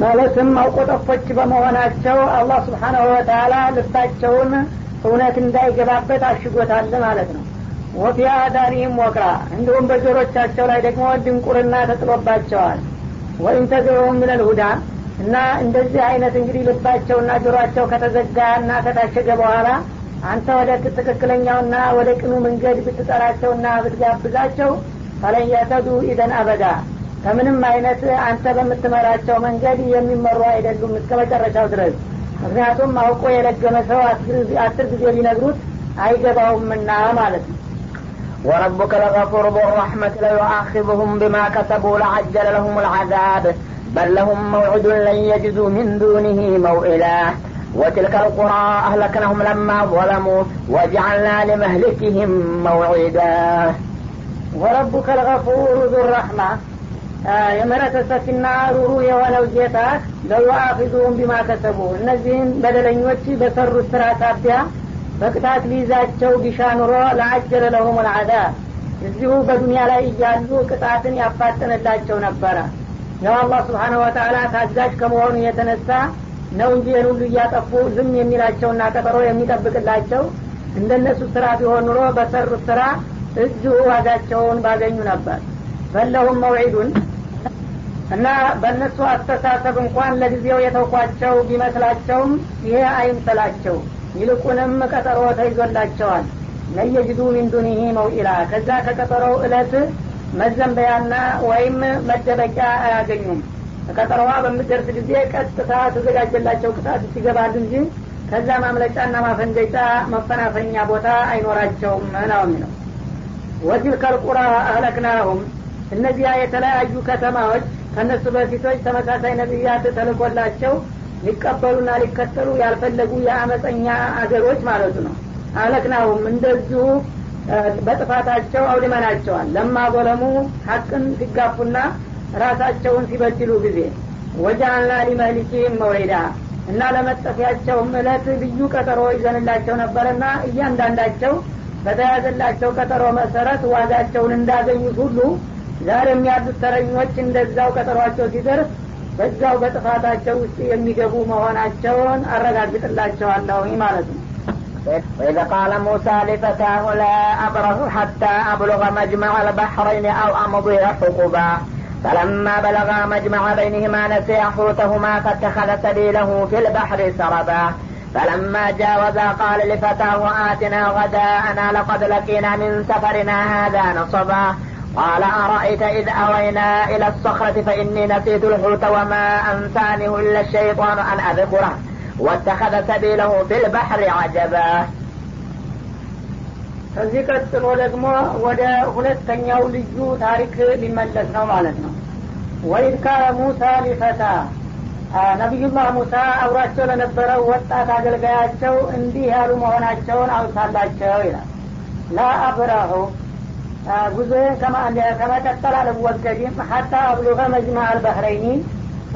ማለትም አውቆጠፎች በመሆናቸው አላህ ስብሓናሁ ወተላ ልባቸውን እውነት እንዳይገባበት አሽጎታል ማለት ነው። ወፊ አዳኒህም ወቅራ እንዲሁም በጆሮቻቸው ላይ ደግሞ ድንቁርና ተጥሎባቸዋል። ተዘሩም ሚነል ሁዳ እና እንደዚህ አይነት እንግዲህ ልባቸውና ጆሮቸው ከተዘጋ እና ከታሸገ በኋላ አንተ ወደ ትክክለኛውና ወደ ቅኑ መንገድ ብትጠራቸውና ብትጋብዛቸው ፈለን የተዱ ኢደን አበዳ ከምንም አይነት አንተ በምትመራቸው መንገድ የሚመሩ አይደሉም እስከ መጨረሻው ድረስ ምክንያቱም አውቆ የለገመ ሰው አስር ጊዜ ሊነግሩት አይገባውምና ማለት ነው وربك لغفور ذو الرحمة ليؤاخذهم بما كسبوا لعجل لهم العذاب بل لهم موعد لن يجدوا من دونه موئلا وتلك القرى أهلكناهم لما ظلموا وجعلنا لمهلكهم موعدا ወረቡከ ልገፉሩ ዙረሕማ የምህረተ ሰፊና ሩሩ የሆነው ጌታ ለዩአፊዙሁም ቢማ ከሰቡ። እነዚህን በደለኞች በሰሩት ስራ ሳቢያ በቅጣት ሊይዛቸው ቢሻ ኑሮ ለአጀለ ለሁም ልአዛብ እዚሁ በዱንያ ላይ እያሉ ቅጣትን ያፋጥንላቸው ነበረ። ያው አላህ ስብሓነ ወተላ ታዛዥ ከመሆኑ የተነሳ ነው እንጂ ይህን ሁሉ እያጠፉ ዝም የሚላቸውና ቀጠሮ የሚጠብቅላቸው እንደነሱ ስራ ቢሆን ኑሮ በሰሩት ስራ እዚሁ ዋጋቸውን ባገኙ ነበር። በለሁም መውዒዱን እና በእነሱ አስተሳሰብ እንኳን ለጊዜው የተውኳቸው ቢመስላቸውም ይሄ አይምሰላቸው። ይልቁንም ቀጠሮ ተይዞላቸዋል። ለየጅዱ ሚን ዱኒህ መውኢላ ከዛ ከቀጠሮው እለት መዘንበያና ወይም መደበቂያ አያገኙም። ቀጠሮዋ በምደርስ ጊዜ ቀጥታ ተዘጋጀላቸው ቅጣት ሲገባል እንጂ ከዛ ማምለጫና ማፈንገጫ መፈናፈኛ ቦታ አይኖራቸውም ነው የሚለው። ወቲልከ ልቁራ አህለክናሁም እነዚያ የተለያዩ ከተማዎች ከእነሱ በፊቶች ተመሳሳይ ነቢያት ተልኮላቸው ሊቀበሉና ሊከተሉ ያልፈለጉ የአመፀኛ አገሮች ማለቱ ነው። አህለክናሁም እንደዚሁ በጥፋታቸው አውድመናቸዋል። ለማ ዘለሙ ሀቅን ሲጋፉና ራሳቸውን ሲበድሉ ጊዜ ወጃአልና ሊመህሊኪህም መውዒዳ እና ለመጠፊያቸውም እለት ልዩ ቀጠሮ ይዘንላቸው ነበረና እያንዳንዳቸው በተያዘላቸው ቀጠሮ መሰረት ዋጋቸውን እንዳገኙት ሁሉ ዛሬም ያሉት ተረኞች እንደዛው ቀጠሯቸው ሲደርስ በዛው በጥፋታቸው ውስጥ የሚገቡ መሆናቸውን አረጋግጥላቸዋለሁ ማለት ነው وإذ قال موسى لفتاه لا أبرح حتى أبلغ مجمع البحرين أو أمضي حقبا فلما بلغا مجمع بينهما نسيا حوتهما فاتخذ سبيله في البحر سربا فلما جاوزا قال لفتاه آتنا غداءنا لقد لقينا من سفرنا هذا نصبا قال أرأيت إذ أوينا إلى الصخرة فإني نسيت الحوت وما أنسانه إلا الشيطان أن أذكره واتخذ سبيله في البحر عجبا ከዚህ ቀጥሎ ደግሞ ወደ ሁለተኛው ልዩ ታሪክ ሊመለስ ነው ማለት ነው ወኢድ ካለ ሙሳ ሊፈታ ነቢዩላህ ሙሳ አብሯቸው ለነበረው ወጣት አገልጋያቸው እንዲህ ያሉ መሆናቸውን አውሳላቸው ይላል ላ አብረሁ ጉዞዬን ከመቀጠል አልወገድም። ሀታ አብሉገ መጅማ አልበህረይኒ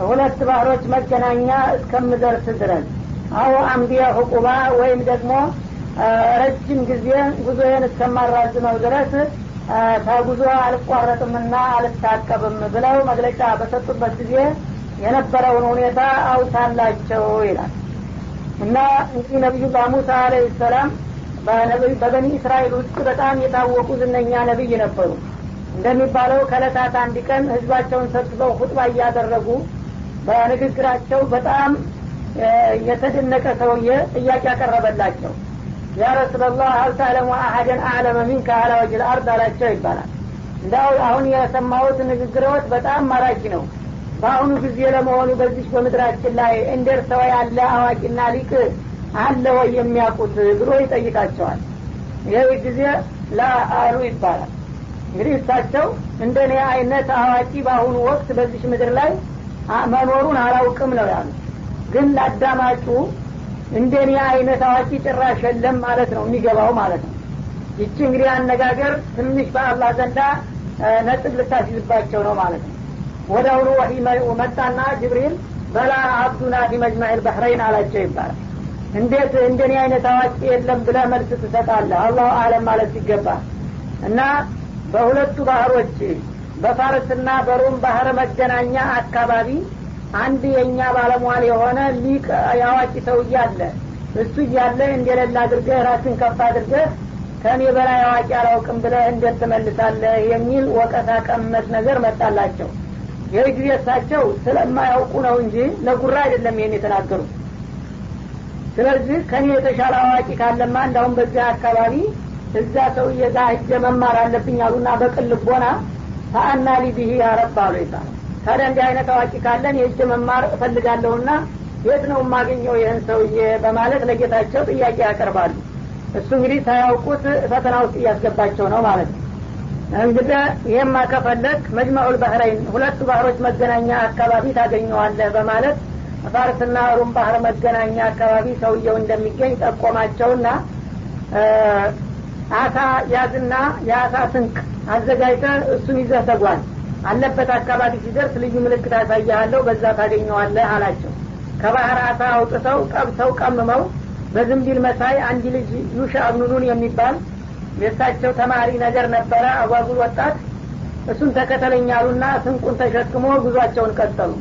ሁለት ባህሮች መገናኛ እስከምደርስ ድረስ። አው አምቢያ ሁቁባ ወይም ደግሞ ረጅም ጊዜ ጉዞዬን እስከማራዝመው ድረስ ከጉዞ አልቋረጥምና አልታቀብም ብለው መግለጫ በሰጡበት ጊዜ የነበረውን ሁኔታ አውሳላቸው ይላል። እና እንግዲህ ነቢዩላህ ሙሳ አለህ ሰላም በበኒ እስራኤል ውስጥ በጣም የታወቁ ዝነኛ ነቢይ ነበሩ። እንደሚባለው ከእለታት አንድ ቀን ህዝባቸውን ሰብስበው ሁጥባ እያደረጉ በንግግራቸው በጣም የተደነቀ ሰውዬ ጥያቄ ያቀረበላቸው ያ ረሱላላህ አልታለሙ አሀደን አዕለመ ሚንከ አላ ወጅል አርድ አላቸው ይባላል። እንዳው አሁን የሰማሁት ንግግሮት በጣም ማራኪ ነው። በአሁኑ ጊዜ ለመሆኑ በዚች በምድራችን ላይ እንደርሰው ያለ አዋቂና ሊቅ አለ ወይ የሚያውቁት? ብሎ ይጠይቃቸዋል። ይህ ጊዜ ላ አሉ ይባላል። እንግዲህ እሳቸው እንደ እኔ አይነት አዋቂ በአሁኑ ወቅት በዚች ምድር ላይ መኖሩን አላውቅም ነው ያሉ ግን ለአዳማጩ እንደ እኔ አይነት አዋቂ ጭራሽ የለም ማለት ነው የሚገባው ማለት ነው። ይቺ እንግዲህ አነጋገር ትንሽ በአላህ ዘንዳ ነጥብ ልታስይዝባቸው ነው ማለት ነው። ወደ አሁኑ ወሒ መጣና ጅብሪል በላ አብዱና ፊ መጅማዕ ልበሕረይን አላቸው ይባላል እንዴት እንደኔ አይነት አዋቂ የለም ብለ መልስ ትሰጣለህ? አላሁ አለም ማለት ሲገባ እና በሁለቱ ባህሮች በፋርስና በሮም ባህር መገናኛ አካባቢ አንድ የእኛ ባለሟል የሆነ ሊቅ ያዋቂ ሰው እያለ እሱ እያለ እንደሌላ አድርገህ ራስን ከፍ አድርገህ ከእኔ በላይ አዋቂ አላውቅም ብለህ እንዴት ትመልሳለህ? የሚል ወቀሳ ቀመስ ነገር መጣላቸው። ይህ ጊዜ እሳቸው ስለማያውቁ ነው እንጂ ለጉራ አይደለም ይህን የተናገሩት ስለዚህ ከኔ የተሻለ አዋቂ ካለማ እንዳሁም በዚያ አካባቢ እዛ ሰውዬ ጋር ሂጄ መማር አለብኝ አሉና በቅን ልቦና ፈአና ሊብህ ያረብ ይባላል። ታዲያ እንዲህ አይነት አዋቂ ካለን የእጅ መማር እፈልጋለሁና የት ነው የማገኘው ይህን ሰውዬ በማለት ለጌታቸው ጥያቄ ያቀርባሉ። እሱ እንግዲህ ሳያውቁት ፈተና ውስጥ እያስገባቸው ነው ማለት ነው። እንግዲህ ይህማ ከፈለግ መጅመዑል ባህረይን ሁለቱ ባህሮች መገናኛ አካባቢ ታገኘዋለህ በማለት ፋርስና ሩም ባህር መገናኛ አካባቢ ሰውየው እንደሚገኝ ጠቆማቸውና አሳ ያዝና የአሳ ስንቅ አዘጋጅተህ እሱን ይዘህ ተጓዝ። ያለበት አካባቢ ሲደርስ ልዩ ምልክት አሳያለሁ በዛ ታገኘዋለህ አላቸው። ከባህር አሳ አውጥተው ቀብተው ቀምመው በዝንቢል መሳይ አንድ ልጅ ዩሻዕ ኢብኑ ኑን የሚባል የእሳቸው ተማሪ ነገር ነበረ። አጓጉል ወጣት እሱን ተከተለኛሉና ስንቁን ተሸክሞ ጉዟቸውን ቀጠሉ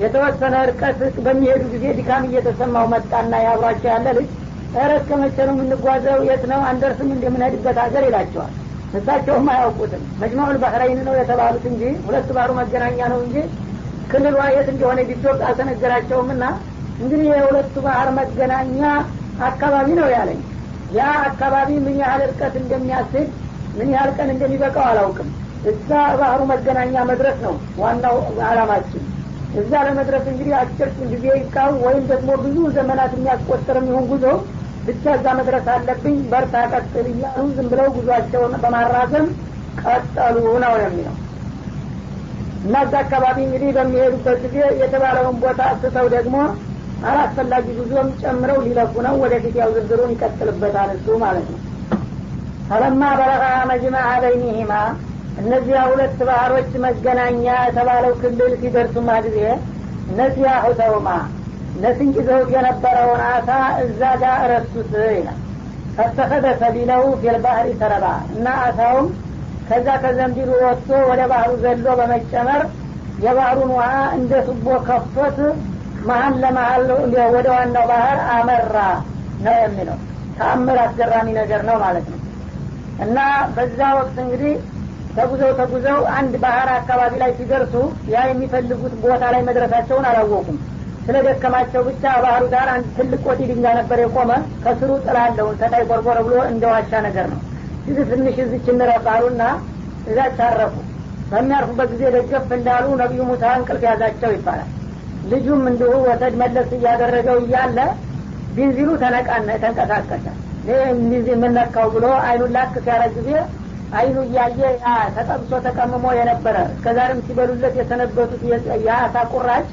የተወሰነ እርቀት በሚሄዱ ጊዜ ድካም እየተሰማው መጣና ያብሯቸው ያለ ልጅ ኧረ እስከ መቼ ነው የምንጓዘው? የት ነው? አንደርስም እንደምንሄድበት ሀገር ይላቸዋል። እሳቸውም አያውቁትም። መጅማዑል ባህረይን ነው የተባሉት እንጂ ሁለት ባህሩ መገናኛ ነው እንጂ ክልሏ የት እንደሆነ ቢዶቅ አልተነገራቸውም ና እንግዲህ የሁለቱ ባህር መገናኛ አካባቢ ነው ያለኝ። ያ አካባቢ ምን ያህል እርቀት እንደሚያስድ ምን ያህል ቀን እንደሚበቃው አላውቅም። እዛ ባህሩ መገናኛ መድረስ ነው ዋናው አላማችን እዛ ለመድረስ እንግዲህ አጭር ጊዜ ይቃው ወይም ደግሞ ብዙ ዘመናት የሚያስቆጥር የሚሆን ጉዞ ብቻ እዛ መድረስ አለብኝ። በርታ ቀጥል እያሉ ዝም ብለው ጉዟቸውን በማራዘም ቀጠሉ ነው የሚለው። እና እዛ አካባቢ እንግዲህ በሚሄዱበት ጊዜ የተባለውን ቦታ ስተው ደግሞ አላስፈላጊ ጉዞም ጨምረው ሊለፉ ነው። ወደፊት ያው ዝርዝሩን ይቀጥልበታል እሱ ማለት ነው። ፈለማ በረቃ መጅመዐ በይኒሂማ እነዚያ ሁለት ባህሮች መገናኛ የተባለው ክልል ሲደርሱማ ጊዜ እነዚያ ሁተውማ ለስንቅ ይዘውት የነበረውን አሳ እዛ ጋር እረሱት ይላል። ፈተኸደ ሰቢለው ፊልባህሪ ተረባ እና አሳውም ከዛ ከዘንቢሉ ወጥቶ ወደ ባህሩ ዘሎ በመጨመር የባህሩን ውሃ እንደ ቱቦ ከፍቶት መሀል ለመሀል ወደ ዋናው ባህር አመራ ነው የሚለው። ተአምር አስገራሚ ነገር ነው ማለት ነው። እና በዛ ወቅት እንግዲህ ተጉዘው ተጉዘው አንድ ባህር አካባቢ ላይ ሲደርሱ ያ የሚፈልጉት ቦታ ላይ መድረሳቸውን አላወቁም። ስለ ደከማቸው ብቻ ባህሩ ዳር አንድ ትልቅ ቆቲ ድንጋይ ነበር የቆመ። ከስሩ ጥላለውን ተታይ ቆርቆረ ብሎ እንደ ዋሻ ነገር ነው። እዚህ ትንሽ እዚች እንረባሉና እዛች አረፉ። በሚያርፉበት ጊዜ ደገፍ እንዳሉ ነቢዩ ሙሳ እንቅልፍ ያዛቸው ይባላል። ልጁም እንዲሁ ወሰድ መለስ እያደረገው እያለ ቢንዚሉ ተነቃነ ተንቀሳቀሰ። ይህ የምነካው ብሎ አይኑን ላክ ሲያረግ ጊዜ አይኑ እያየ ተጠብሶ ተቀምሞ የነበረ እስከዛሬም ሲበሉለት የሰነበቱት የአሳ ቁራጭ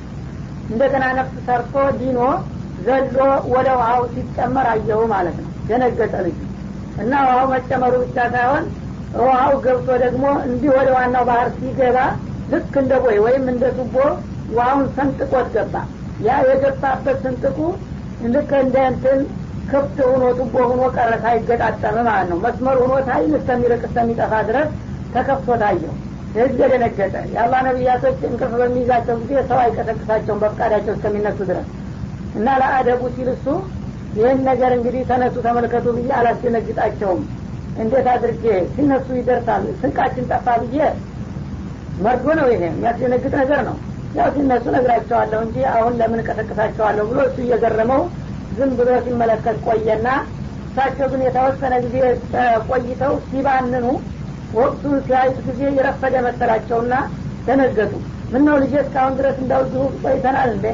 እንደገና ነፍስ ሰርቶ ዲኖ ዘሎ ወደ ውሃው ሲጨመር አየሁ ማለት ነው። ደነገጠ ልጅ እና ውሃው መጨመሩ ብቻ ሳይሆን ውሃው ገብቶ ደግሞ እንዲህ ወደ ዋናው ባህር ሲገባ ልክ እንደ ቦይ ወይም እንደ ቱቦ ውሃውን ሰንጥቆት ገባ። ያ የገባበት ስንጥቁ ልክ እንደ እንትን ክፍት ሆኖ ቱቦ ሆኖ ቀረ ሳይገጣጠም ማለት ነው። መስመር ሆኖ ታይል እስከሚርቅ እስከሚጠፋ ድረስ ተከፍቶ ታየው። ህዝብ የደነገጠ የአላ ነቢያቶች እንቅልፍ በሚይዛቸው ጊዜ ሰው አይቀሰቅሳቸውም በፍቃዳቸው እስከሚነሱ ድረስ። እና ለአደቡ ሲል እሱ ይህን ነገር እንግዲህ ተነሱ ተመልከቱ ብዬ አላስደነግጣቸውም። እንዴት አድርጌ ሲነሱ ይደርሳል? ስንቃችን ጠፋ ብዬ መርዶ ነው ይሄ። የሚያስደነግጥ ነገር ነው። ያው ሲነሱ ነግራቸዋለሁ እንጂ አሁን ለምን ቀሰቅሳቸዋለሁ ብሎ እሱ እየገረመው ዝም ብሎ ሲመለከት ቆየና እሳቸው ግን የተወሰነ ጊዜ ቆይተው ሲባንኑ ወቅቱን ሲያዩት ጊዜ የረፈደ መሰላቸውና ደነገጡ። ምን ነው ልጄ እስካሁን ድረስ እንዳውዚሁ ቆይተናል እንዴ?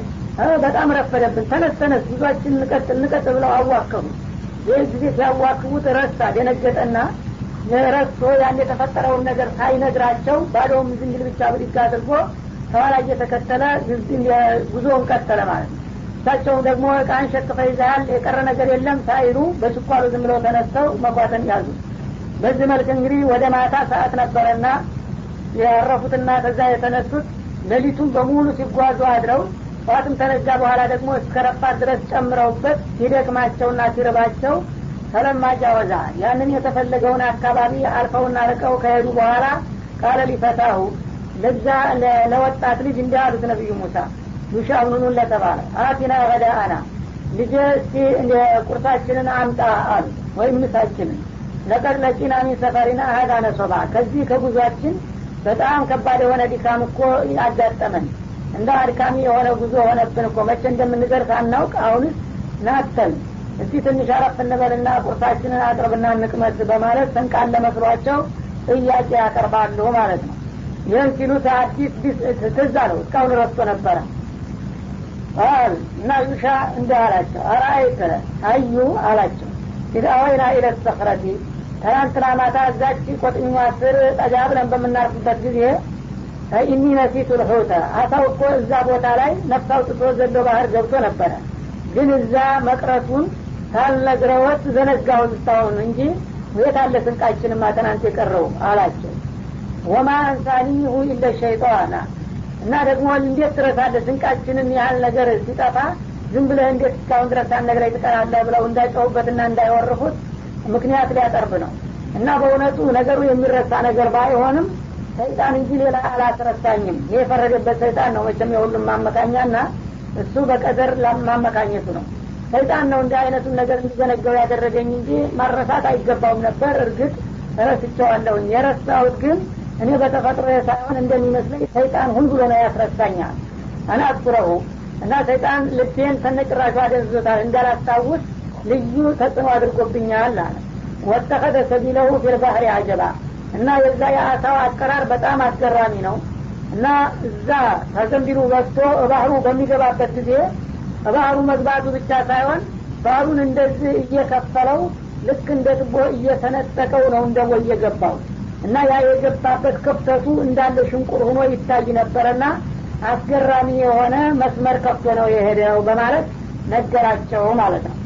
በጣም ረፈደብን። ተነስ ተነስ ጉዟችን እንቀጥል እንቀጥል ብለው አዋከቡ ይህን ጊዜ ሲያዋክቡት ረሳ ደነገጠና ረስቶ ያን የተፈጠረውን ነገር ሳይነግራቸው ባዶውም ዝንግል ብቻ ብድግ አድርጎ ከኋላ እየተከተለ ጉዞውን ቀጠለ ማለት ነው እሳቸውም ደግሞ እቃን ሸክፈ ይዘሃል የቀረ ነገር የለም ሳይሉ በችኳሉ ዝም ብለው ተነስተው መጓተን ያዙ። በዚህ መልክ እንግዲህ ወደ ማታ ሰዓት ነበረና ያረፉትና ከዛ የተነሱት ሌሊቱን በሙሉ ሲጓዙ አድረው ጠዋትም ተነጋ በኋላ ደግሞ እስከ ረፋት ድረስ ጨምረውበት ሲደክማቸውና ሲርባቸው ተለማ ጃወዛ ያንን የተፈለገውን አካባቢ አልፈውና ርቀው ከሄዱ በኋላ ቃለ ሊፈታሁ። ለዛ ለወጣት ልጅ እንዲህ አሉት ነቢዩ ሙሳ ዩሻብኑኑን ለተባለ አቲና ገዳአና ልጄ እስቲ ቁርሳችንን አምጣ አሉ ወይም ምሳችንን። ለቀድ ለቂና ሚን ሰፈሪና ሀዳ ነሶባ ከዚህ ከጉዟችን በጣም ከባድ የሆነ ድካም እኮ አጋጠመን። እንደ አድካሚ የሆነ ጉዞ ሆነብን እኮ። መቼ እንደምንደርስ አናውቅ። አሁንስ ናተን እስቲ ትንሽ አረፍ እንበልና ቁርሳችንን አቅርብና እንቅመስ በማለት ስንቃን ለመስሏቸው ጥያቄ ያቀርባሉ ማለት ነው። ይህን ሲሉት አዲስ ትዝ አለው። እስካሁን ረስቶ ነበረ ቃል እና ዩሻ እንዲህ አላቸው አራአይተ አዩ አላቸው። ኢዛ አወይና ኢለት ሰክረቲ ትናንትና ማታ እዛች ቆጥኟ ስር ጠጋ ብለን በምናርፍበት ጊዜ ኢኒ ነሲቱ ልሑተ አሳው እኮ እዛ ቦታ ላይ ነፍስ አውጥቶ ዘሎ ባህር ገብቶ ነበረ። ግን እዛ መቅረቱን ካልነግረወት ዘነጋሁት እስታሁን እንጂ የት አለ ስንቃችንማ ትናንት የቀረው አላቸው። ወማ አንሳኒሁ ኢለ ሸይጣና እና ደግሞ እንዴት ትረሳለህ? ስንቃችንን ያህል ነገር ሲጠፋ ዝም ብለህ እንዴት እስካሁን ድረስ ሳትነግረኝ ትቀራለህ ብለው እንዳይጨውበትና እንዳይወርፉት ምክንያት ሊያቀርብ ነው። እና በእውነቱ ነገሩ የሚረሳ ነገር ባይሆንም ሰይጣን እንጂ ሌላ አላስረሳኝም። ይህ የፈረደበት ሰይጣን ነው መቼም የሁሉም ማመካኛና እሱ በቀደር ማመካኘቱ ነው። ሰይጣን ነው እንዲህ አይነቱን ነገር እንዲዘነገው ያደረገኝ እንጂ ማረሳት አይገባውም ነበር። እርግጥ ረስቸዋለሁኝ የረሳሁት ግን እኔ በተፈጥሮ ሳይሆን እንደሚመስለኝ ሰይጣን ሁን ብሎ ነው ያስረሳኛል። አና አትኩረሁ እና ሰይጣን ልቤን ተነጭራሹ አደንዝዞታል። እንዳላስታውስ ልዩ ተጽዕኖ አድርጎብኛል አለ። ወተኸደ ሰቢለሁ ፊልባህሪ አጀባ። እና የዛ የአሳው አቀራር በጣም አስገራሚ ነው። እና እዛ ከዘንቢሉ ወጥቶ ባህሩ በሚገባበት ጊዜ ባህሩ መግባቱ ብቻ ሳይሆን ባህሩን እንደዚህ እየከፈለው ልክ እንደ ትቦ እየተነጠቀው ነው እንደ ቦይ የገባው እና ያ የገባበት ክፍተቱ እንዳለ ሽንቁር ሆኖ ይታይ ነበረና አስገራሚ የሆነ መስመር ከፍቶ ነው የሄደው በማለት ነገራቸው ማለት ነው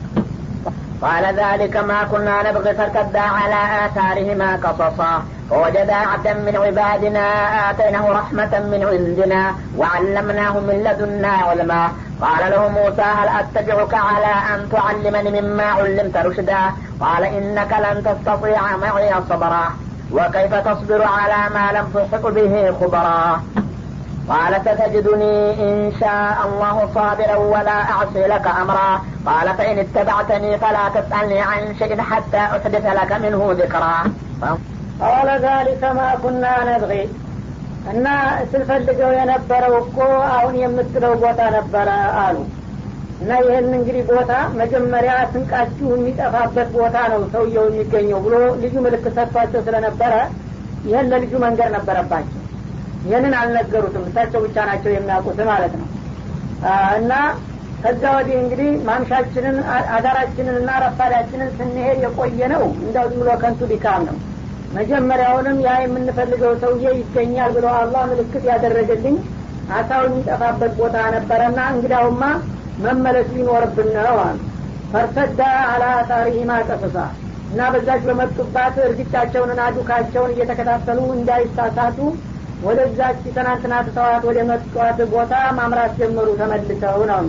قال ذلك ما كنا نبغي فارتدا على آثارهما قصصا فوجدا عبدا من عبادنا آتيناه رحمة من عندنا وعلمناه من لدنا علما قال له موسى هل أتبعك على أن تعلمني مما علمت رشدا قال إنك لن تستطيع معي صبرا وكيف تصبر على ما لم تحط به خبرا قال ستجدني إن شاء الله صابرا ولا أعصي لك أمرا قال فإن اتبعتني فلا تسألني عن شيء حتى أحدث لك منه ذكرا قال ذلك ما كنا نبغي እና ስንፈልገው የነበረው እኮ አሁን የምትለው ቦታ ነበረ አሉ እና ይህን እንግዲህ ቦታ መጀመሪያ ስንቃችሁ የሚጠፋበት ቦታ ነው ሰውየው የሚገኘው ብሎ ልዩ ምልክት ሰጥቷቸው ስለነበረ ይህን ለልጁ መንገር ነበረባቸው። ይህንን አልነገሩትም። እሳቸው ብቻ ናቸው የሚያውቁት ማለት ነው። እና ከዛ ወዲህ እንግዲህ ማምሻችንን አዳራችንን እና ረፋዳችንን ስንሄድ የቆየ ነው። እንዳው ዝም ብሎ ከንቱ ድካም ነው። መጀመሪያውንም ያ የምንፈልገው ሰውዬ ይገኛል ብሎ አላህ ምልክት ያደረገልኝ አሳው የሚጠፋበት ቦታ ነበረና እንግዳውማ መመለስ ሊኖርብን ነው አሉ። ፈርተዳ አላ ታሪሂማ ቀስሳ እና በዛች በመጡባት እርግጫቸውንና ዱካቸውን እየተከታተሉ እንዳይሳሳቱ ወደዛች ትናንትና ትተዋት ወደ መጧት ቦታ ማምራት ጀመሩ ተመልሰው ነው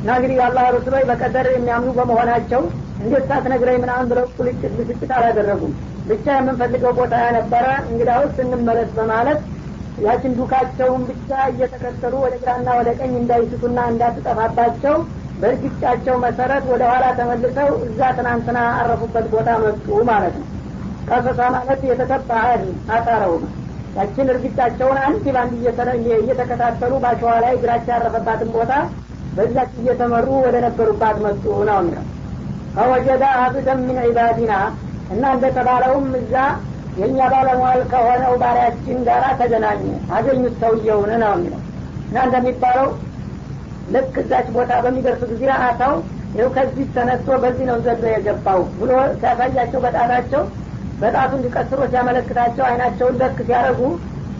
እና እንግዲህ የአላህ ሩስሎች በቀደር የሚያምኑ በመሆናቸው እንዴት ሳትነግረኝ ምናምን ብለው ቁልጭት ብስጭት አላደረጉም። ብቻ የምንፈልገው ቦታ ነበረ እንግዳውስ እንመለስ በማለት ያችን ዱካቸውን ብቻ እየተከተሉ ወደ ግራና ወደ ቀኝ እንዳይስቱና እንዳትጠፋባቸው በእርግጫቸው መሰረት ወደ ኋላ ተመልሰው እዛ ትናንትና አረፉበት ቦታ መጡ ማለት ነው። ቀሰሳ ማለት የተተባ አጣረው ነው ያችን እርግጫቸውን አንድ ባንድ እየተከታተሉ ባሸዋ ላይ እግራቸው ያረፈባትን ቦታ በዛች እየተመሩ ወደ ነበሩባት መጡ ነው የሚለው። ፈወጀዳ አብደን ምን ዒባዲና እና እንደተባለውም እዛ የእኛ ባለሟል ከሆነው ባሪያችን ጋር ተገናኘ። አገኙት ሰውየውን ነው የሚለው። እና እንደሚባለው ልክ እዛች ቦታ በሚደርሱ ጊዜ አታው ይው ከዚህ ተነስቶ በዚህ ነው ዘሎ የገባው ብሎ ሲያሳያቸው በጣታቸው በጣቱ እንዲቀስሮ ሲያመለክታቸው አይናቸውን ለክ ሲያደረጉ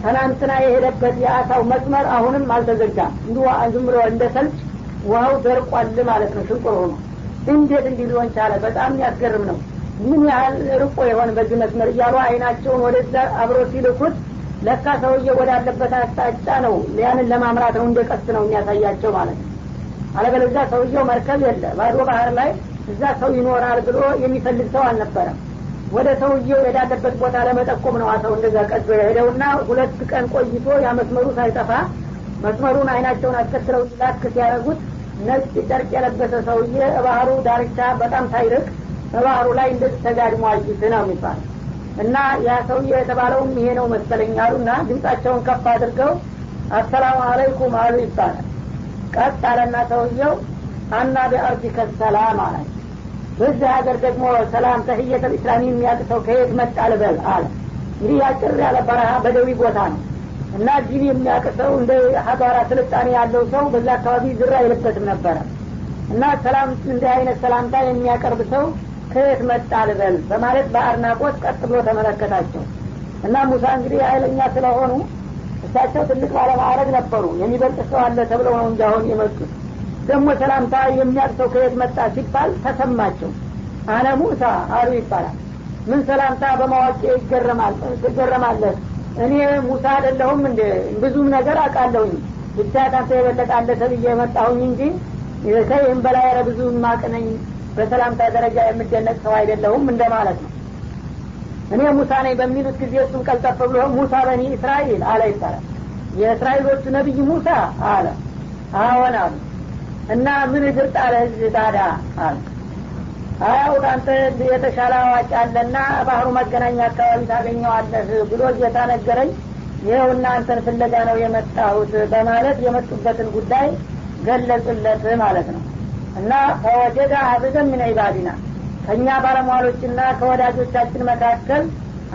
ትናንትና የሄደበት የአሳው መስመር አሁንም አልተዘጋም። እንዲ ዝም ብሎ እንደ ሰልች ውሀው ደርቋል ማለት ነው። ሽንቁር ሆኖ። እንዴት እንዲህ ሊሆን ቻለ? በጣም የሚያስገርም ነው ምን ያህል ርቆ የሆን በዚህ መስመር እያሉ አይናቸውን ወደዛ አብሮ ሲልኩት ለካ ሰውዬ ወዳለበት አቅጣጫ ነው። ያንን ለማምራት ነው እንደ ቀስ ነው የሚያሳያቸው ማለት ነው። አለበለዚያ ሰውየው መርከብ የለ ባዶ ባህር ላይ እዛ ሰው ይኖራል ብሎ የሚፈልግ ሰው አልነበረም። ወደ ሰውየው የዳለበት ቦታ ለመጠቆም ነው ሰው እንደዛ ቀዶ የሄደውና ሁለት ቀን ቆይቶ ያ መስመሩ ሳይጠፋ መስመሩን አይናቸውን አስከትለው ላክ ሲያደረጉት ነጭ ጨርቅ የለበሰ ሰውዬ ባህሩ ዳርቻ በጣም ሳይርቅ በባህሩ ላይ እንደዚህ ተጋድሞ አዩት ነው የሚባል እና ያ ሰውዬ የተባለውም ይሄ ነው መሰለኝ አሉና ድምጻቸውን ከፍ አድርገው አሰላሙ አለይኩም አሉ ይባላል። ቀጥ አለና ሰውየው አና ቢአርዲከ ሰላም አለ። በዚህ ሀገር ደግሞ ሰላም ተህየተ ልእስላሚ የሚያቅሰው ከየት መጣ ልበል አለ። እንግዲህ ያጭር ያለ በረሃ በደዊ ቦታ ነው። እና ዲን የሚያቅሰው እንደ ሀገራ ስልጣኔ ያለው ሰው በዛ አካባቢ ዝራ አይልበትም ነበረ። እና ሰላም እንዲህ አይነት ሰላምታ የሚያቀርብ ሰው ከየት መጣ ልበል? በማለት በአድናቆት ቀጥ ብሎ ተመለከታቸው። እና ሙሳ እንግዲህ ኃይለኛ ስለሆኑ እሳቸው ትልቅ ባለማዕረግ ነበሩ። የሚበልጥ ሰው አለ ተብለው ነው እንጂ አሁን የመጡት። ደግሞ ሰላምታ የሚያቅሰው ከየት መጣ ሲባል ተሰማቸው። አነ ሙሳ አሉ ይባላል። ምን ሰላምታ በማዋቂ ትገረማለህ? እኔ ሙሳ አይደለሁም እንደ ብዙም ነገር አውቃለሁኝ። ብቻ ካንተ የበለጣለ ተብዬ የመጣሁኝ እንጂ ከይህም በላይ ረ ብዙ ማቅነኝ በሰላምታ ደረጃ የምደነቅ ሰው አይደለሁም እንደማለት ነው። እኔ ሙሳ ነኝ በሚሉት ጊዜ እሱም ቀልጠፍ ብሎ ሙሳ በኒ እስራኤል አለ ይባላል። የእስራኤሎቹ ነቢይ ሙሳ አለ። አዎን አሉ። እና ምን እግር ጣለ ህዝብ ታዳ አለ አያው አንተ የተሻለ አዋቂ አለና ባህሩ መገናኛ አካባቢ ታገኘዋለህ ብሎ ጌታ ነገረኝ። ይኸው እናንተን ፍለጋ ነው የመጣሁት በማለት የመጡበትን ጉዳይ ገለጹለት ማለት ነው እና ፈወጀደ አብደን ምን ዒባዲና ከእኛ ባለሟሎችና ከወዳጆቻችን መካከል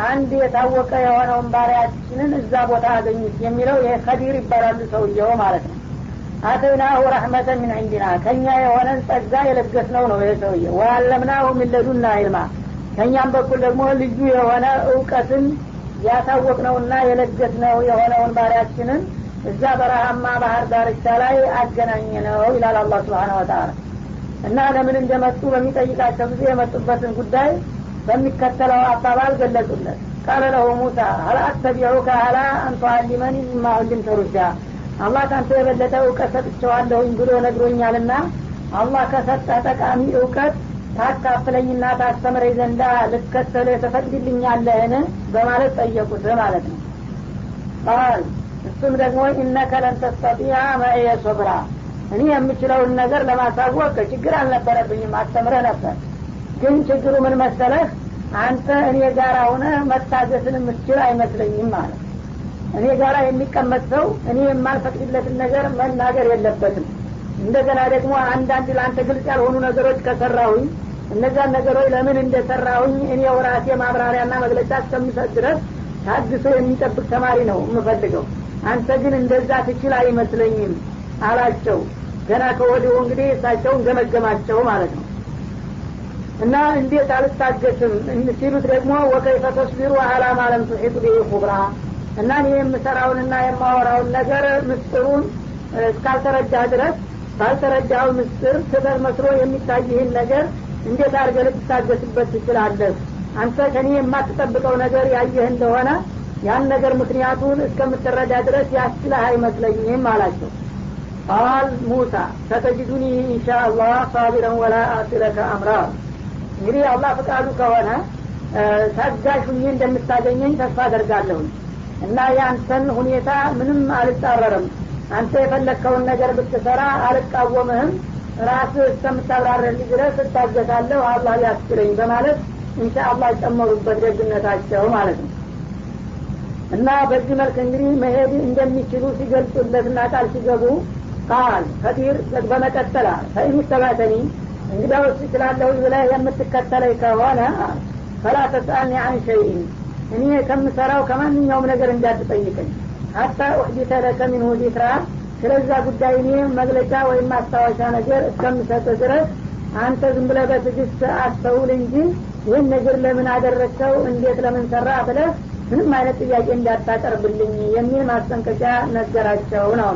አንድ የታወቀ የሆነውን ባሪያችንን እዛ ቦታ አገኙት የሚለው ይሄ ከዲር ይባላሉ ሰውየው ማለት ነው። አተይናሁ ረሕመተን ምን ዕንዲና ከእኛ የሆነን ጸጋ የለገስነው ነው ይሄ ሰውዬ ወአለምናሁ ሚለዱና ይልማ ከእኛም በኩል ደግሞ ልዩ የሆነ እውቀትን ያሳወቅነውና የለገስነው የሆነውን ባሪያችንን እዛ በረሃማ ባህር ዳርቻ ላይ አገናኘ ነው ይላል አላህ ስብሓን ወተላ እና ለምን እንደመጡ በሚጠይቃቸው ጊዜ የመጡበትን ጉዳይ በሚከተለው አባባል ገለጹለት። ቃለ ለሁ ሙሳ ሀል አተቢዑከ ሀላ አንተ አሊመኒ ሚማ ዑሊምተ ሩሽዳ? አላህ ካንተ የበለጠ እውቀት ሰጥቸዋለሁኝ ብሎ ነግሮኛልና አላህ ከሰጠ ጠቃሚ እውቀት ታካፍለኝና ታስተምረኝ ዘንዳ ልከተል ተፈቅድልኛለህን በማለት ጠየቁት ማለት ነው። ቃል እሱም ደግሞ ኢነከ ለን መእየ ሶብራ እኔ የምችለውን ነገር ለማሳወቅ ችግር አልነበረብኝም አስተምረህ ነበር። ግን ችግሩ ምን መሰለህ? አንተ እኔ ጋር ሁነ መታገስን የምትችል አይመስለኝም ማለት እኔ ጋራ የሚቀመጥ ሰው እኔ የማልፈቅድለትን ነገር መናገር የለበትም። እንደገና ደግሞ አንዳንድ ለአንተ ግልጽ ያልሆኑ ነገሮች ከሰራሁኝ እነዛን ነገሮች ለምን እንደሰራሁኝ እኔ ራሴ ማብራሪያና መግለጫ እስከምሰጥ ድረስ ታግሶ የሚጠብቅ ተማሪ ነው የምፈልገው። አንተ ግን እንደዛ ትችል አይመስለኝም አላቸው ገና ከወዲሁ እንግዲህ እሳቸውን ገመገማቸው ማለት ነው። እና እንዴት አልታገስም? ሲሉት ደግሞ ወከይፈ ተስቢሩ አላ ማለም ቱሒጡ ብሂ ኩብራ እና እኔ የምሰራውንና የማወራውን ነገር ምስጢሩን እስካልተረዳህ ድረስ ባልተረዳው ምስጢር ስህተት መስሎ የሚታይህን ነገር እንዴት አድርገ ልትታገስበት ትችላለህ? አንተ ከኔ የማትጠብቀው ነገር ያየህ እንደሆነ ያን ነገር ምክንያቱን እስከምትረዳ ድረስ ያስችለህ አይመስለኝም አላቸው ቃል ሙሳ ሰተጅዱኒ ኢንሻ አላህ ሳቢረን ወላ አሲለከ አምራ እንግዲህ አላህ ፍቃዱ ከሆነ ታጋሽ ሁኜ እንደምታገኘኝ ተስፋ አደርጋለሁኝ። እና የአንተን ሁኔታ ምንም አልጻረርም። አንተ የፈለግከውን ነገር ብትሰራ አልቃወምህም። ራስህ እስከምታብራረልኝ ድረስ እታገሳለሁ አላህ ሊያስችለኝ በማለት እንሻ አላህ ጨመሩበት ደግነታቸው ማለት ነው። እና በዚህ መልክ እንግዲህ መሄድ እንደሚችሉ ሲገልጹለትና ቃል ሲገቡ ቃል ከዲር በመቀጠል ፈኢን ተባተኒ እንግዲያውስ እችላለሁ ብለህ የምትከተለኝ ከሆነ ፈላ ተስአልኒ አን ሸይን እኔ ከምሰራው ከማንኛውም ነገር እንዳትጠይቀኝ። ሀታ ኡሕዲተ ለከ ሚንሁ ዚክራ ስለዛ ጉዳይ እኔ መግለጫ ወይም ማስታወሻ ነገር እስከምሰጥ ድረስ አንተ ዝም ብለህ በትዕግስት አስተውል እንጂ ይህን ነገር ለምን አደረግከው? እንዴት ለምን ሰራ ብለህ ምንም አይነት ጥያቄ እንዳታቀርብልኝ የሚል ማስጠንቀቂያ ነገራቸው ነው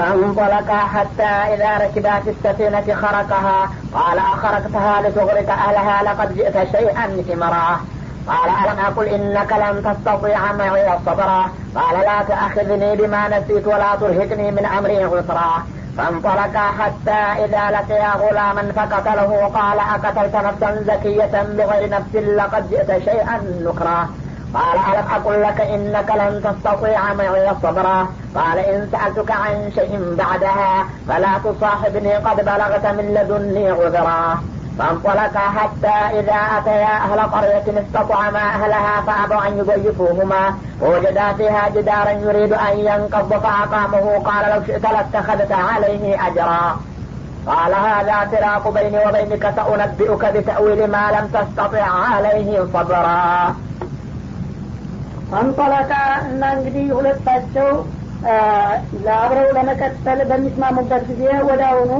فانطلقا حتى إذا ركبا في السفينة خرقها. قال أخرقتها لتغرق أهلها لقد جئت شيئا إمرا قال ألم أقل إنك لن تستطيع معي صبرا؟ قال لا تأخذني بما نسيت ولا ترهقني من أمري عسرا فانطلقا حتى إذا لقيا غلاما فقتله. قال أقتلت نفسا زكية بغير نفس لقد جئت شيئا نكرا قال ألم أقل لك إنك لن تستطيع معي صبرا قال إن سألتك عن شيء بعدها فلا تصاحبني قد بلغت من لدني عذرا. فانطلقا حتى إذا أتيا أهل قرية استطعما أهلها فأبوا أن يضيفوهما. ووجدا فيها جدارا يريد أن ينقض فأقامه. قال لو شئت لاتخذت عليه أجرا. قال هذا فراق بيني وبينك سأنبئك بتأويل ما لم تستطع عليه صبرا. አንጠለቃ እና እንግዲህ ሁለታቸው አብረው ለመቀጠል በሚስማሙበት ጊዜ ወደ አሁኑ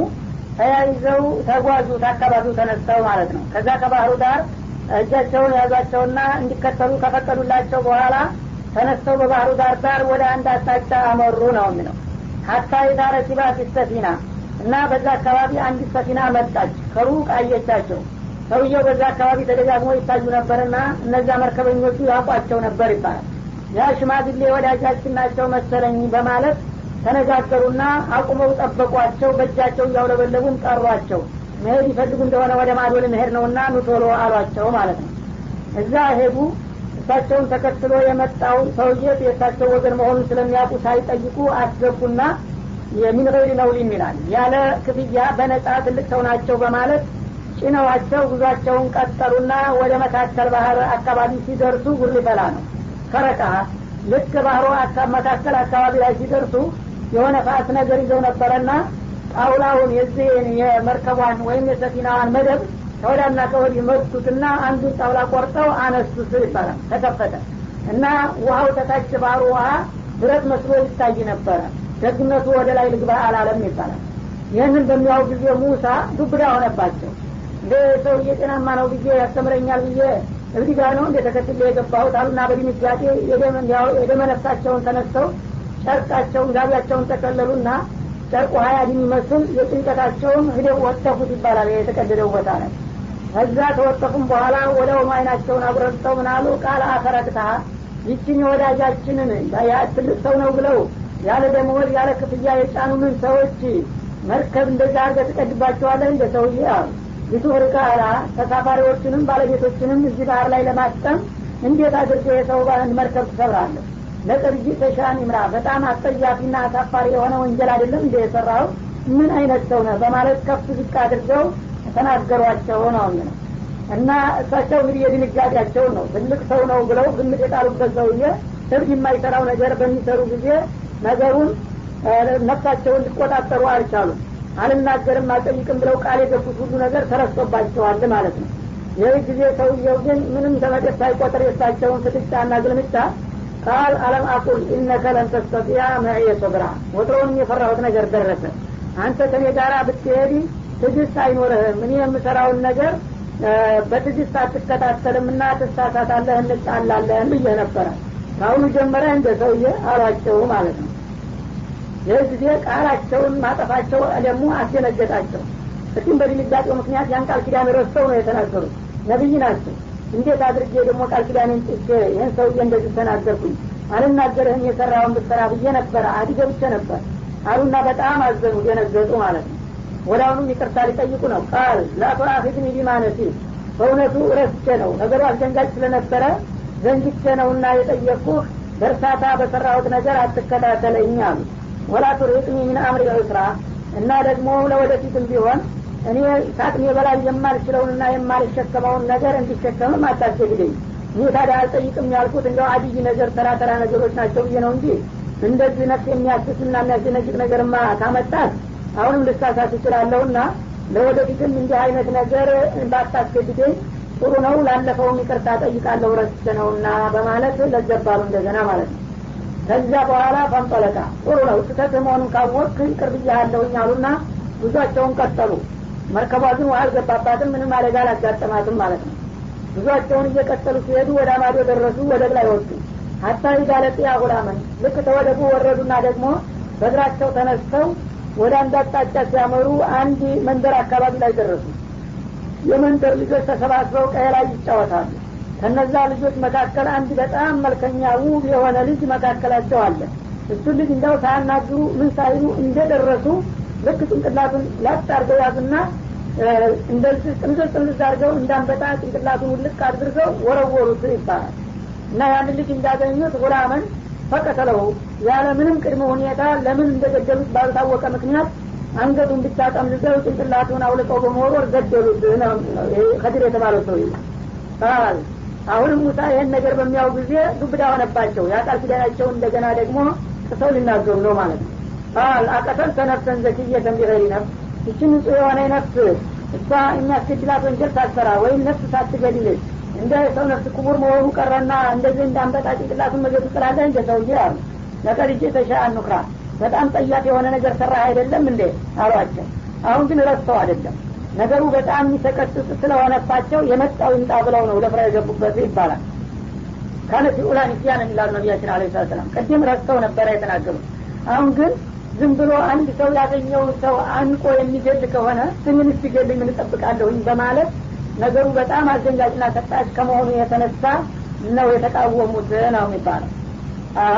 ተያይዘው ተጓዙት አካባቢው ተነስተው ማለት ነው። ከዛ ከባህሩ ዳር እጃቸውን ያዟቸውና እንዲከተሉ ከፈቀዱላቸው በኋላ ተነስተው በባህሩ ዳር ዳር ወደ አንድ አቅጣጫ አመሩ ነው የሚለው። ሀታ የዳረ ሲባ ፊሰፊና እና በዛ አካባቢ አንዲት ሰፊና መጣች። ከሩቅ አየቻቸው ሰውየው በዛ አካባቢ ተደጋግሞ ይታዩ ነበርና እነዛ መርከበኞቹ ያውቋቸው ነበር ይባላል። ያ ሽማግሌ ወዳጃችን ናቸው መሰለኝ በማለት ተነጋገሩና አቁመው ጠበቋቸው በእጃቸው እያውለበለቡም ጠሯቸው። መሄድ ይፈልጉ እንደሆነ ወደ ማዶ ልንሄድ ነውና ኑቶሎ አሏቸው ማለት ነው። እዛ ሄዱ። እሳቸውን ተከትሎ የመጣው ሰውዬ የእሳቸው ወገን መሆኑን ስለሚያውቁ ሳይጠይቁ አስገቡና የሚን ገይሪ ይላል። ያለ ክፍያ በነጻ ትልቅ ሰው ናቸው በማለት ጭነዋቸው ጉዟቸውን ቀጠሉና ወደ መካከል ባህር አካባቢ ሲደርሱ ጉር ሊፈላ ነው። ከረቃ ልክ ባህሮ መካከል አካባቢ ላይ ሲደርሱ የሆነ ፋስ ነገር ይዘው ነበረና ጣውላውን የዚህን የመርከቧን ወይም የሰፊናዋን መደብ ከወዳና ከወዲህ መቱትና አንዱን ጣውላ ቆርጠው አነሱት ይባላል። ተከፈተ እና ውሀው ተታች ባህሩ ውሀ ብረት መስሎ ይታይ ነበረ። ደግነቱ ወደ ላይ ልግባ አላለም ይባላል። ይህንን በሚያው ጊዜ ሙሳ ዱብዳ ሆነባቸው እንደ ሰውዬ ጤናማ ነው ብዬ ያስተምረኛል ብዬ እብዲ ጋር ነው እንደ ተከትሎ የገባሁት? አሉና በድንጋጤ የደመነፍሳቸውን ተነስተው ጨርቃቸውን ጋቢያቸውን ተቀለሉና ጨርቁ ሀያ የሚመስል የጭንቀታቸውን ህደው ወጠፉት ይባላል የተቀደደው ቦታ ላይ ከዛ ተወጠፉም በኋላ ወደ ሆኑ አይናቸውን አጉረጥተው ምናሉ ቃል አፈረቅታ ይችን የወዳጃችንን ትልቅ ሰው ነው ብለው ያለ ደመወዝ ያለ ክፍያ የጫኑንን ሰዎች መርከብ እንደዛ አርገ ትቀድባቸዋለህ እንደ ሰውዬ? አሉ ሊቱርቃ አላ ተሳፋሪዎችንም ባለቤቶችንም እዚህ ባህር ላይ ለማስጠም እንዴት አድርገ የሰው መርከብ ትሰብራለህ? ለቅርጂ ተሻን ይምራ። በጣም አስጠያፊና አሳፋሪ የሆነ ወንጀል አይደለም እንደ የሰራው ምን አይነት ሰው ነህ? በማለት ከፍ ዝቅ አድርገው ተናገሯቸው ነው እና እሳቸው እንግዲህ የድንጋጤያቸው ነው። ትልቅ ሰው ነው ብለው ግምት የጣሉበት ሰውዬ እብድ የማይሰራው ነገር በሚሰሩ ጊዜ ነገሩን ነፍሳቸውን ሊቆጣጠሩ አልቻሉም አልናገርም አልጠይቅም ብለው ቃል የገቡት ሁሉ ነገር ተረስቶባቸዋል ማለት ነው። ይህ ጊዜ ሰውየው ግን ምንም ተመደብ ሳይቆጥር የሳቸውን ፍጥጫና ግልምጫ ቃል አለም አቁል ኢነከ ለን ተስተጢያ መዕየ ሶብራ ወትሮውንም የፈራሁት ነገር ደረሰ። አንተ ከኔ ጋር ብትሄድ ትግስት አይኖርህም። እኔ የምሰራውን ነገር በትግስት አትከታተልም እና ትሳሳታለህ እንጣላለህን ብዬ ነበረ። ከአሁኑ ጀመረ እንደ ሰውዬ አሏቸው ማለት ነው ይህ ጊዜ ቃላቸውን ማጠፋቸው ደግሞ አስደነገጣቸው። እሱም በድንጋጤው ምክንያት ያን ቃል ኪዳን ረስተው ነው የተናገሩት። ነቢይ ናቸው። እንዴት አድርጌ ደግሞ ቃል ኪዳንን ጥቼ ይህን ሰውዬ እንደዚህ ተናገርኩኝ? አልናገርህም የሰራውን ብትሰራ ብዬ ነበረ አዲ ገብቼ ነበር። አሉና በጣም አዘኑ ደነገጡ ማለት ነው። ወደ አሁኑም ይቅርታ ሊጠይቁ ነው። ቃል ላቱአፊድኒ ቢማነሲ በእውነቱ ረስቼ ነው። ነገሩ አስደንጋጭ ስለነበረ ዘንግቼ ነውና የጠየቅኩህ በእርሳታ በሰራሁት ነገር አትከታተለኝ አሉ ወላ ቱርሂቅኒ ምን አምሪ ዑስራ እና ደግሞ ለወደፊትም ቢሆን እኔ ከአቅሜ በላይ የማልችለውንና የማልሸከመውን ነገር እንዲሸከምም አታስገድደኝ። ይህ ታዲያ አልጠይቅም ያልኩት እንደው አድይ ነገር ተራ ነገሮች ናቸው ብዬ ነው እንጂ እንደዚህ ነፍስ የሚያስስና የሚያስደነግጥ ነገርማ ካመጣት አሁንም ልሳሳት እችላለሁና ለወደፊትም እንዲህ አይነት ነገር ባታስገድደኝ ጥሩ ነው። ላለፈውም ይቅርታ ጠይቃለሁ ረስቼ ነውና በማለት ለዘባሉ እንደገና ማለት ነው ከዚያ በኋላ ፈንጠለቃ ጥሩ ነው። ስህተት መሆኑን ካወቅ ይቅር ብያለሁኝ አሉና ጉዟቸውን ቀጠሉ። መርከቧ ግን ውሃ አልገባባትም ምንም አደጋ አላጋጠማትም ማለት ነው። ጉዟቸውን እየቀጠሉ ሲሄዱ ወደ አማዶ ደረሱ ወደብ ላይ ወጡ። ሀታ ሂዳለጥያ ጉላመን ልክ ተወደቡ ወረዱና ደግሞ በእግራቸው ተነስተው ወደ አንድ አቅጣጫ ሲያመሩ አንድ መንደር አካባቢ ላይ ደረሱ። የመንደር ልጆች ተሰባስበው ቀይ ላይ ይጫወታሉ ከነዛ ልጆች መካከል አንድ በጣም መልከኛ ውብ የሆነ ልጅ መካከላቸው አለ። እሱን ልጅ እንዳው ሳያናግሩ ምን ሳይሉ እንደደረሱ ልክ ጭንቅላቱን ላጥ አርገው ያዙና እንደዚህ ጥምዝዝ ጥምዝዝ አርገው እንዳንበጣ ጭንቅላቱን ውልቅ አድርገው ወረወሩት ይባላል። እና ያን ልጅ እንዳገኙት ጉላምን ፈቀተለው ያለ ምንም ቅድመ ሁኔታ ለምን እንደገደሉት ባልታወቀ ምክንያት አንገቱን ብቻ ጠምዝዘው ጭንቅላቱን አውልቀው በመወርወር ገደሉት ከድር የተባለው ሰው ይላል አሁንም ሙሳ ይህን ነገር በሚያው ጊዜ ዱብዳ ሆነባቸው። የአቃል ኪዳናቸው እንደገና ደግሞ ጥሰው ሊናገሩ ነው ማለት ነው። ቃል አቀተል ተነፍሰን ዘክየተን ቢገሪ ነፍስ። ይችን ንጹህ የሆነ ነፍስ እሷ የሚያስገድላት ወንጀል ሳትሰራ ወይም ነፍስ ሳትገድል እንደ ሰው ነፍስ ክቡር መሆኑ ቀረና እንደዚህ እንዳንበጣ ጭንቅላቱን መገቱ ጥላለህ እንደ ሰውዬ? አሉ። ለቀድ እጄ ተሻ ኑክራ በጣም ጠያፍ የሆነ ነገር ሰራ አይደለም እንዴ? አሏቸው። አሁን ግን ረስተው አይደለም ነገሩ በጣም የሚሰቀጥጥ ስለሆነባቸው የመጣው ይምጣ ብለው ነው ደፍራ የገቡበት ይባላል። ካነት ኡላ ንስያን የሚላሉ ነቢያችን አለ ሰላም ቅድም ረስተው ነበረ የተናገሩት። አሁን ግን ዝም ብሎ አንድ ሰው ያገኘውን ሰው አንቆ የሚገል ከሆነ ስምን ሲገልኝ ምን በማለት ነገሩ በጣም አስደንጋጭና ሰጣጭ ከመሆኑ የተነሳ ነው የተቃወሙት ነው የሚባለው።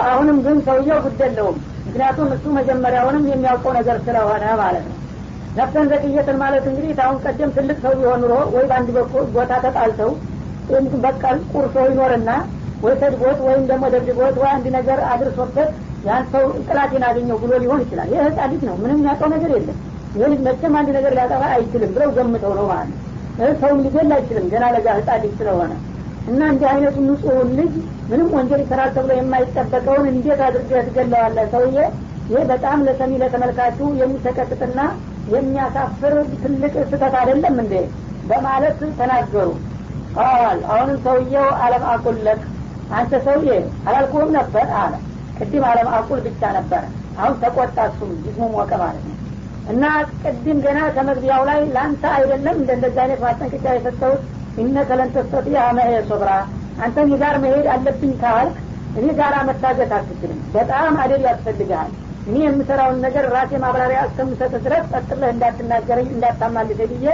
አሁንም ግን ሰውየው ግድ የለውም። ምክንያቱም እሱ መጀመሪያውንም የሚያውቀው ነገር ስለሆነ ማለት ነው ነፍሰን ዘቅየትን ማለት እንግዲህ አሁን ቀደም ትልቅ ሰው ቢሆን ኑሮ ወይ በአንድ ቦታ ተጣልተው በቀል ቁርሶ ይኖርና ወይ ሰድቦት ወይም ደግሞ ደብድቦት ወይ አንድ ነገር አድርሶበት ያን ሰው ጥላቴን አገኘው ብሎ ሊሆን ይችላል። ይህ ልጅ ነው። ምንም ያውቀው ነገር የለም። ይህ መቼም አንድ ነገር ሊያጠፋ አይችልም ብለው ገምተው ነው ማለት ነው። ሰውም ሊገል አይችልም ገና ለጋ ልጅ ስለሆነ። እና እንዲህ አይነቱ ንጹሁን ልጅ ምንም ወንጀል ይሰራል ተብሎ የማይጠበቀውን እንዴት አድርገህ ትገለዋለህ ሰውዬ ይህ በጣም ለሰሚ ለተመልካቹ የሚሰቀጥጥና የሚያሳፍር ትልቅ ስህተት አይደለም እንዴ? በማለት ተናገሩ። ቃል አሁንም ሰውየው አለም አቁለቅ አንተ ሰውዬ አላልኩህም ነበር አለ። ቅድም አለም አቁል ብቻ ነበረ አሁን ተቆጣ እሱም ጅስሙ ሞቀ ማለት ነው። እና ቅድም ገና ከመግቢያው ላይ ለአንተ አይደለም እንደ እንደዚህ አይነት ማስጠንቀቂያ የሰጠሁት ኢነከ ለን ተስተጢዐ መዐየ ሶብራ አንተ እኔ ጋር መሄድ አለብኝ ካልክ እኔ ጋር መታገት አትችልም። በጣም አደብ ያስፈልግሃል እኔ የምሰራውን ነገር ራሴ ማብራሪያ እስከምሰጥ ድረስ ቀጥለህ እንዳትናገረኝ እንዳታማልደ ብዬ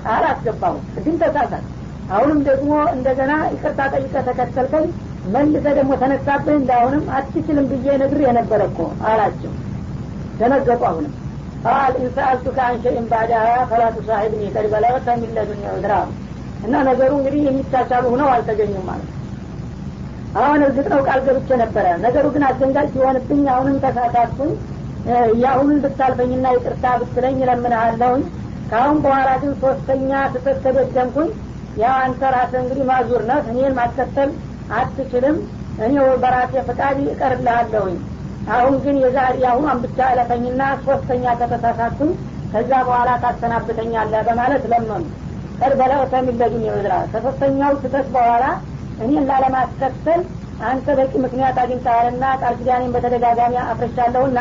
ቃል አስገባሁ። ቅድም ተሳሳት። አሁንም ደግሞ እንደገና ይቅርታ ጠይቀ ተከተልከኝ። መልሰ ደግሞ ተነሳብህ እንዳሁንም አትችልም ብዬ ነግር የነበረ እኮ አላቸው። ደነገጡ አሁንም። ቃል ኢንሰአልቱከ አን ሸይን ባዕዳሃ ፈላ ቱሳሒብኒ ቀድ በለገተ ሚን እና ነገሩ እንግዲህ የሚቻቻሉ ሁነው አልተገኙም ማለት አሁን እርግጥ ነው ቃል ገብቼ ነበረ። ነገሩ ግን አስደንጋጭ ሲሆንብኝ አሁንም ተሳሳትኩኝ። የአሁኑን ብታልፈኝና ይቅርታ ብትለኝ እለምንሃለሁኝ። ከአሁን በኋላ ግን ሶስተኛ ስህተት ከደገምኩኝ ያው አንተ ራስህ እንግዲህ ማዙር ነህ። እኔን ማስከተል አትችልም። እኔ በራሴ ፈቃድ እቀርልሃለሁኝ። አሁን ግን የዛሬ አሁኗን ብቻ እለፈኝና ሶስተኛ ከተሳሳትኩኝ ከዛ በኋላ ታሰናብተኛለህ በማለት ለመኑ ቀድ በለእተ ሚለዱን ከሶስተኛው ስህተት በኋላ እኔን ላለማስከተል አንተ በቂ ምክንያት አግኝተሃልና ቃል ኪዳኔን በተደጋጋሚ አፍረሻለሁና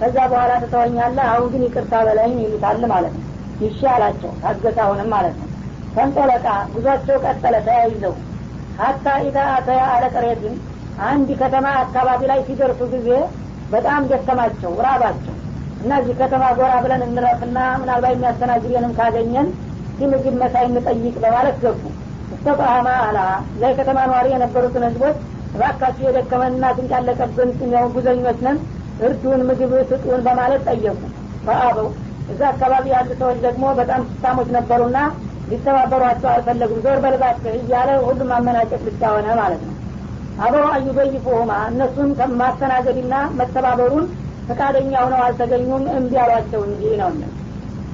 ከዛ በኋላ ትተወኛለህ አሁን ግን ይቅርታ በላይም ይሉታል ማለት ነው። ይሻላቸው ታገተ አሁንም ማለት ነው። ተንጠለቃ ጉዟቸው ቀጠለ ተያይዘው። ሀታ ኢታ አተያ አለቀሬትን አንድ ከተማ አካባቢ ላይ ሲደርሱ ጊዜ በጣም ደከማቸው ራባቸው። እና እዚህ ከተማ ጎራ ብለን እንረፍና ምናልባት የሚያስተናግደንም ካገኘን ምግብ መሳይ እንጠይቅ በማለት ገቡ እስተጣማ አላ ላይ ከተማ ነዋሪ የነበሩትን ህዝቦች እባካችሁ የደከመንና ስንቅ ያለቀብን ጉዘኞች ነን እርዱን ምግብ ስጡን በማለት ጠየቁ። ፈአበው እዛ አካባቢ ያሉ ሰዎች ደግሞ በጣም ስታሞች ነበሩና ሊተባበሯቸው አልፈለጉም ዞር በልባቸው እያለ ሁሉም አመናጨቅ ብቻ ሆነ ማለት ነው። አበሮ አዩበይፉሁማ እነሱን ማስተናገድና መተባበሩን ፈቃደኛ ሆነው አልተገኙም እምቢ አሏቸው እንጂ ነው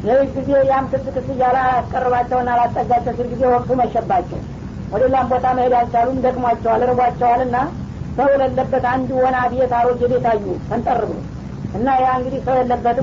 ይህ ጊዜ ያም ክስ እያለ አያስቀርባቸውና አላጠጋቸው ሲል ጊዜ ወቅቱ መሸባቸው። ወደ ሌላም ቦታ መሄድ አልቻሉም ደክሟቸዋል ርቧቸዋል እና ሰው የሌለበት አንድ ወና ቤት አሮጌ ቤት አዩ ፈንጠር ብሎ እና ያ እንግዲህ ሰው የለበትም